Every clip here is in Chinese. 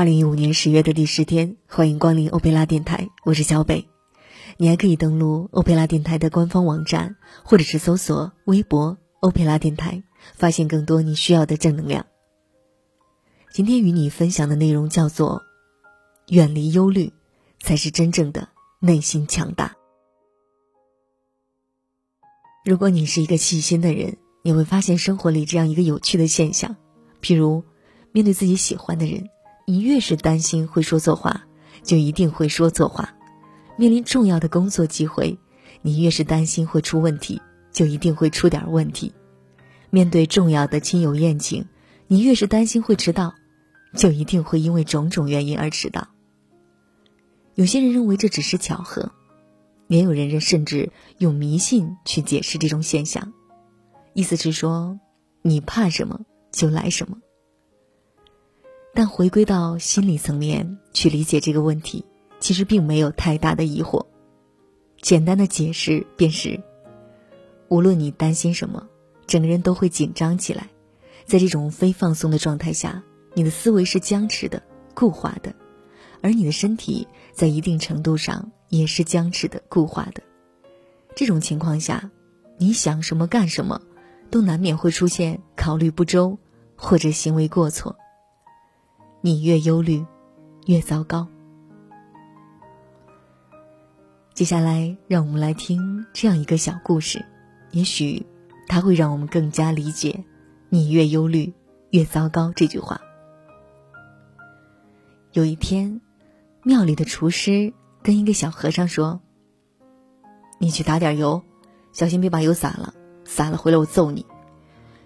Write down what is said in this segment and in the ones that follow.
二零一五年十月的第十天，欢迎光临欧佩拉电台，我是小北。你还可以登录欧佩拉电台的官方网站，或者是搜索微博“欧佩拉电台”，发现更多你需要的正能量。今天与你分享的内容叫做“远离忧虑，才是真正的内心强大”。如果你是一个细心的人，你会发现生活里这样一个有趣的现象，譬如面对自己喜欢的人。你越是担心会说错话，就一定会说错话；面临重要的工作机会，你越是担心会出问题，就一定会出点问题；面对重要的亲友宴请，你越是担心会迟到，就一定会因为种种原因而迟到。有些人认为这只是巧合，也有人认甚至用迷信去解释这种现象，意思是说，你怕什么就来什么。但回归到心理层面去理解这个问题，其实并没有太大的疑惑。简单的解释便是：无论你担心什么，整个人都会紧张起来。在这种非放松的状态下，你的思维是僵持的、固化的，而你的身体在一定程度上也是僵持的、固化的。这种情况下，你想什么干什么，都难免会出现考虑不周或者行为过错。你越忧虑，越糟糕。接下来，让我们来听这样一个小故事，也许它会让我们更加理解“你越忧虑，越糟糕”这句话。有一天，庙里的厨师跟一个小和尚说：“你去打点油，小心别把油洒了，洒了回来我揍你。”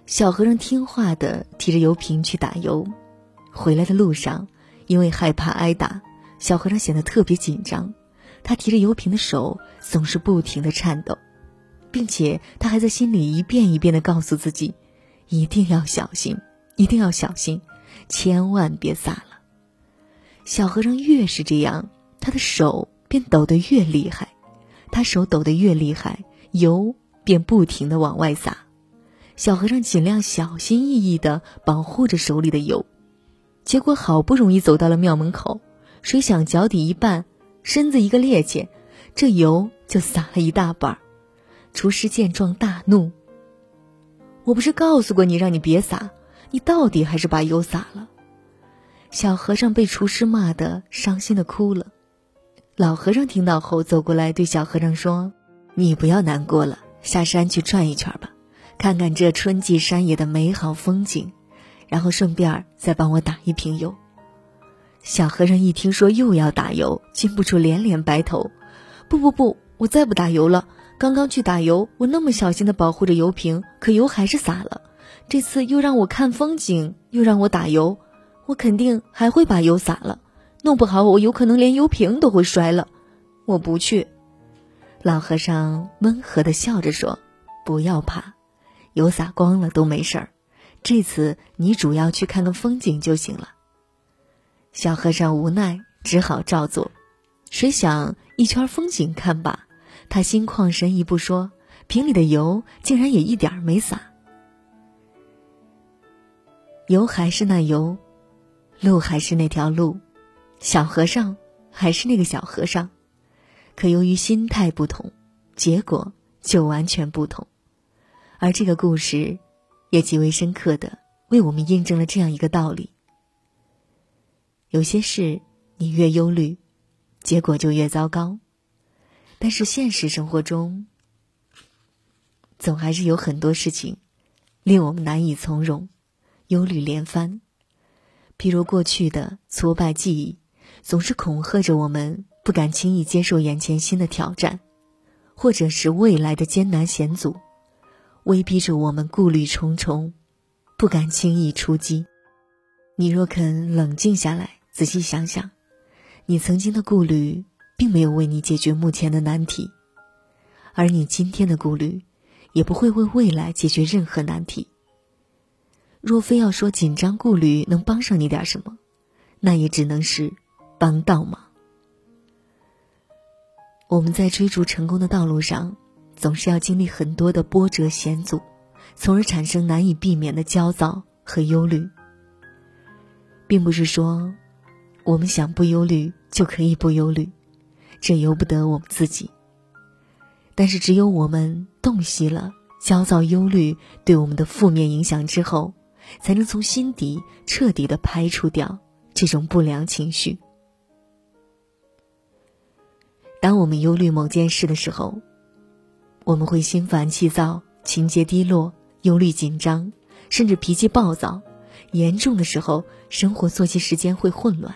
小和尚听话的提着油瓶去打油。回来的路上，因为害怕挨打，小和尚显得特别紧张。他提着油瓶的手总是不停的颤抖，并且他还在心里一遍一遍的告诉自己：一定要小心，一定要小心，千万别洒了。小和尚越是这样，他的手便抖得越厉害。他手抖得越厉害，油便不停的往外洒。小和尚尽量小心翼翼的保护着手里的油。结果好不容易走到了庙门口，谁想脚底一绊，身子一个趔趄，这油就洒了一大半儿。厨师见状大怒：“我不是告诉过你让你别洒，你到底还是把油洒了。”小和尚被厨师骂得伤心的哭了。老和尚听到后走过来对小和尚说：“你不要难过了，下山去转一圈吧，看看这春季山野的美好风景。”然后顺便再帮我打一瓶油。小和尚一听说又要打油，禁不住连连摆头：“不不不，我再不打油了。刚刚去打油，我那么小心的保护着油瓶，可油还是洒了。这次又让我看风景，又让我打油，我肯定还会把油洒了。弄不好我有可能连油瓶都会摔了。我不去。”老和尚温和的笑着说：“不要怕，油洒光了都没事儿。”这次你主要去看看风景就行了。小和尚无奈，只好照做。谁想一圈风景看罢，他心旷神怡不说，瓶里的油竟然也一点没洒。油还是那油，路还是那条路，小和尚还是那个小和尚，可由于心态不同，结果就完全不同。而这个故事。也极为深刻的为我们印证了这样一个道理：有些事你越忧虑，结果就越糟糕。但是现实生活中，总还是有很多事情令我们难以从容，忧虑连番。譬如过去的挫败记忆，总是恐吓着我们，不敢轻易接受眼前新的挑战，或者是未来的艰难险阻。威逼着我们顾虑重重，不敢轻易出击。你若肯冷静下来，仔细想想，你曾经的顾虑并没有为你解决目前的难题，而你今天的顾虑也不会为未来解决任何难题。若非要说紧张顾虑能帮上你点什么，那也只能是帮倒忙。我们在追逐成功的道路上。总是要经历很多的波折险阻，从而产生难以避免的焦躁和忧虑。并不是说我们想不忧虑就可以不忧虑，这由不得我们自己。但是，只有我们洞悉了焦躁、忧虑对我们的负面影响之后，才能从心底彻底的排除掉这种不良情绪。当我们忧虑某件事的时候，我们会心烦气躁、情节低落、忧虑紧张，甚至脾气暴躁。严重的时候，生活作息时间会混乱。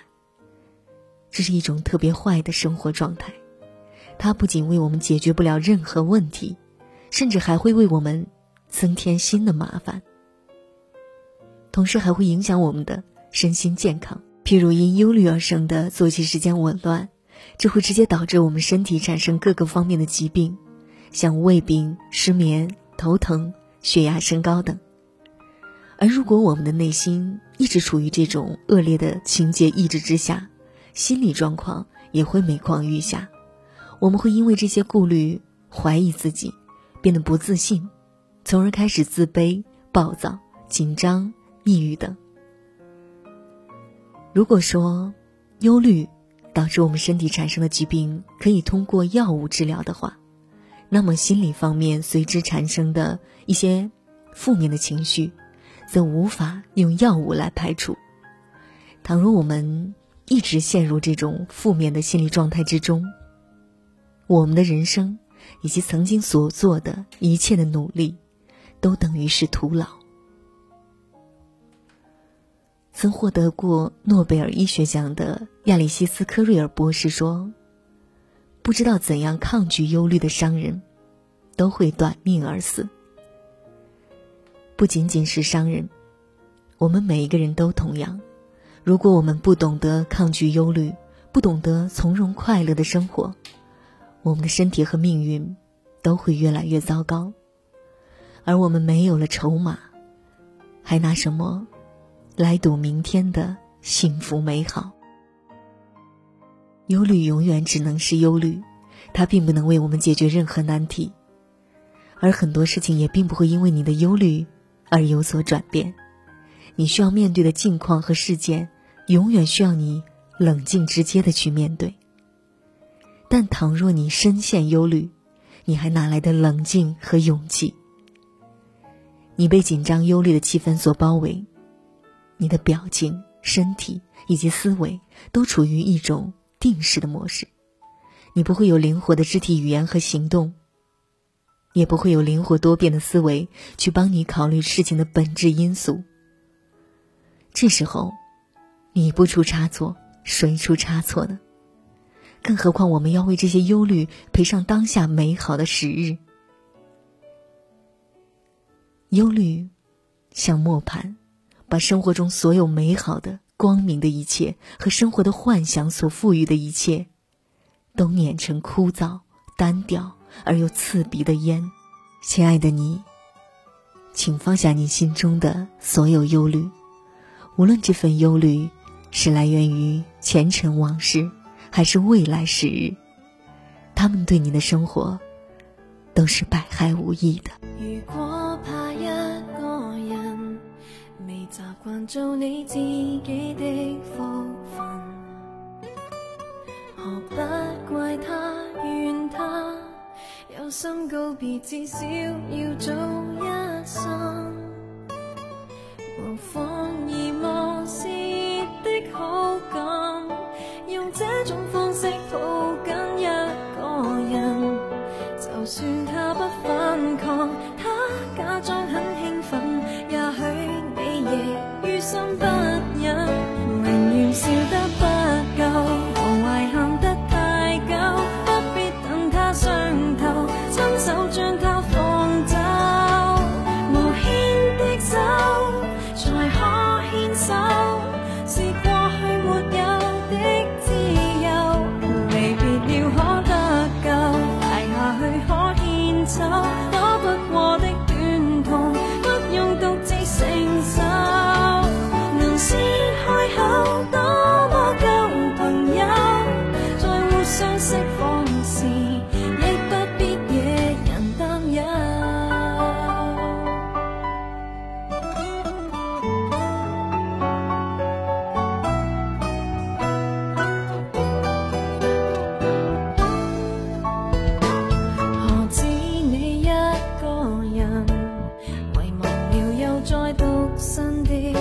这是一种特别坏的生活状态，它不仅为我们解决不了任何问题，甚至还会为我们增添新的麻烦。同时还会影响我们的身心健康。譬如因忧虑而生的作息时间紊乱，这会直接导致我们身体产生各个方面的疾病，像胃病、失眠、头疼、血压升高等。而如果我们的内心一直处于这种恶劣的情节抑制之下，心理状况也会每况愈下。我们会因为这些顾虑怀疑自己，变得不自信，从而开始自卑、暴躁、紧张、抑郁等。如果说忧虑导致我们身体产生的疾病可以通过药物治疗的话，那么心理方面随之产生的一些负面的情绪。则无法用药物来排除。倘若我们一直陷入这种负面的心理状态之中，我们的人生以及曾经所做的一切的努力，都等于是徒劳。曾获得过诺贝尔医学奖的亚里西斯科瑞尔博士说：“不知道怎样抗拒忧虑的商人，都会短命而死。”不仅仅是商人，我们每一个人都同样。如果我们不懂得抗拒忧虑，不懂得从容快乐的生活，我们的身体和命运都会越来越糟糕。而我们没有了筹码，还拿什么来赌明天的幸福美好？忧虑永远只能是忧虑，它并不能为我们解决任何难题，而很多事情也并不会因为你的忧虑。而有所转变，你需要面对的境况和事件，永远需要你冷静直接的去面对。但倘若你深陷忧虑，你还哪来的冷静和勇气？你被紧张忧虑的气氛所包围，你的表情、身体以及思维都处于一种定式的模式，你不会有灵活的肢体语言和行动。也不会有灵活多变的思维去帮你考虑事情的本质因素。这时候，你不出差错，谁出差错呢？更何况我们要为这些忧虑赔上当下美好的时日。忧虑像磨盘，把生活中所有美好的、光明的一切和生活的幻想所赋予的一切，都碾成枯燥、单调。而又刺鼻的烟，亲爱的你，请放下你心中的所有忧虑，无论这份忧虑是来源于前尘往事，还是未来时日，他们对你的生活都是百害无益的。能做你自己的福分，何不怪他怨他？有心告别，至少要早一生。无妨而莫泄三弟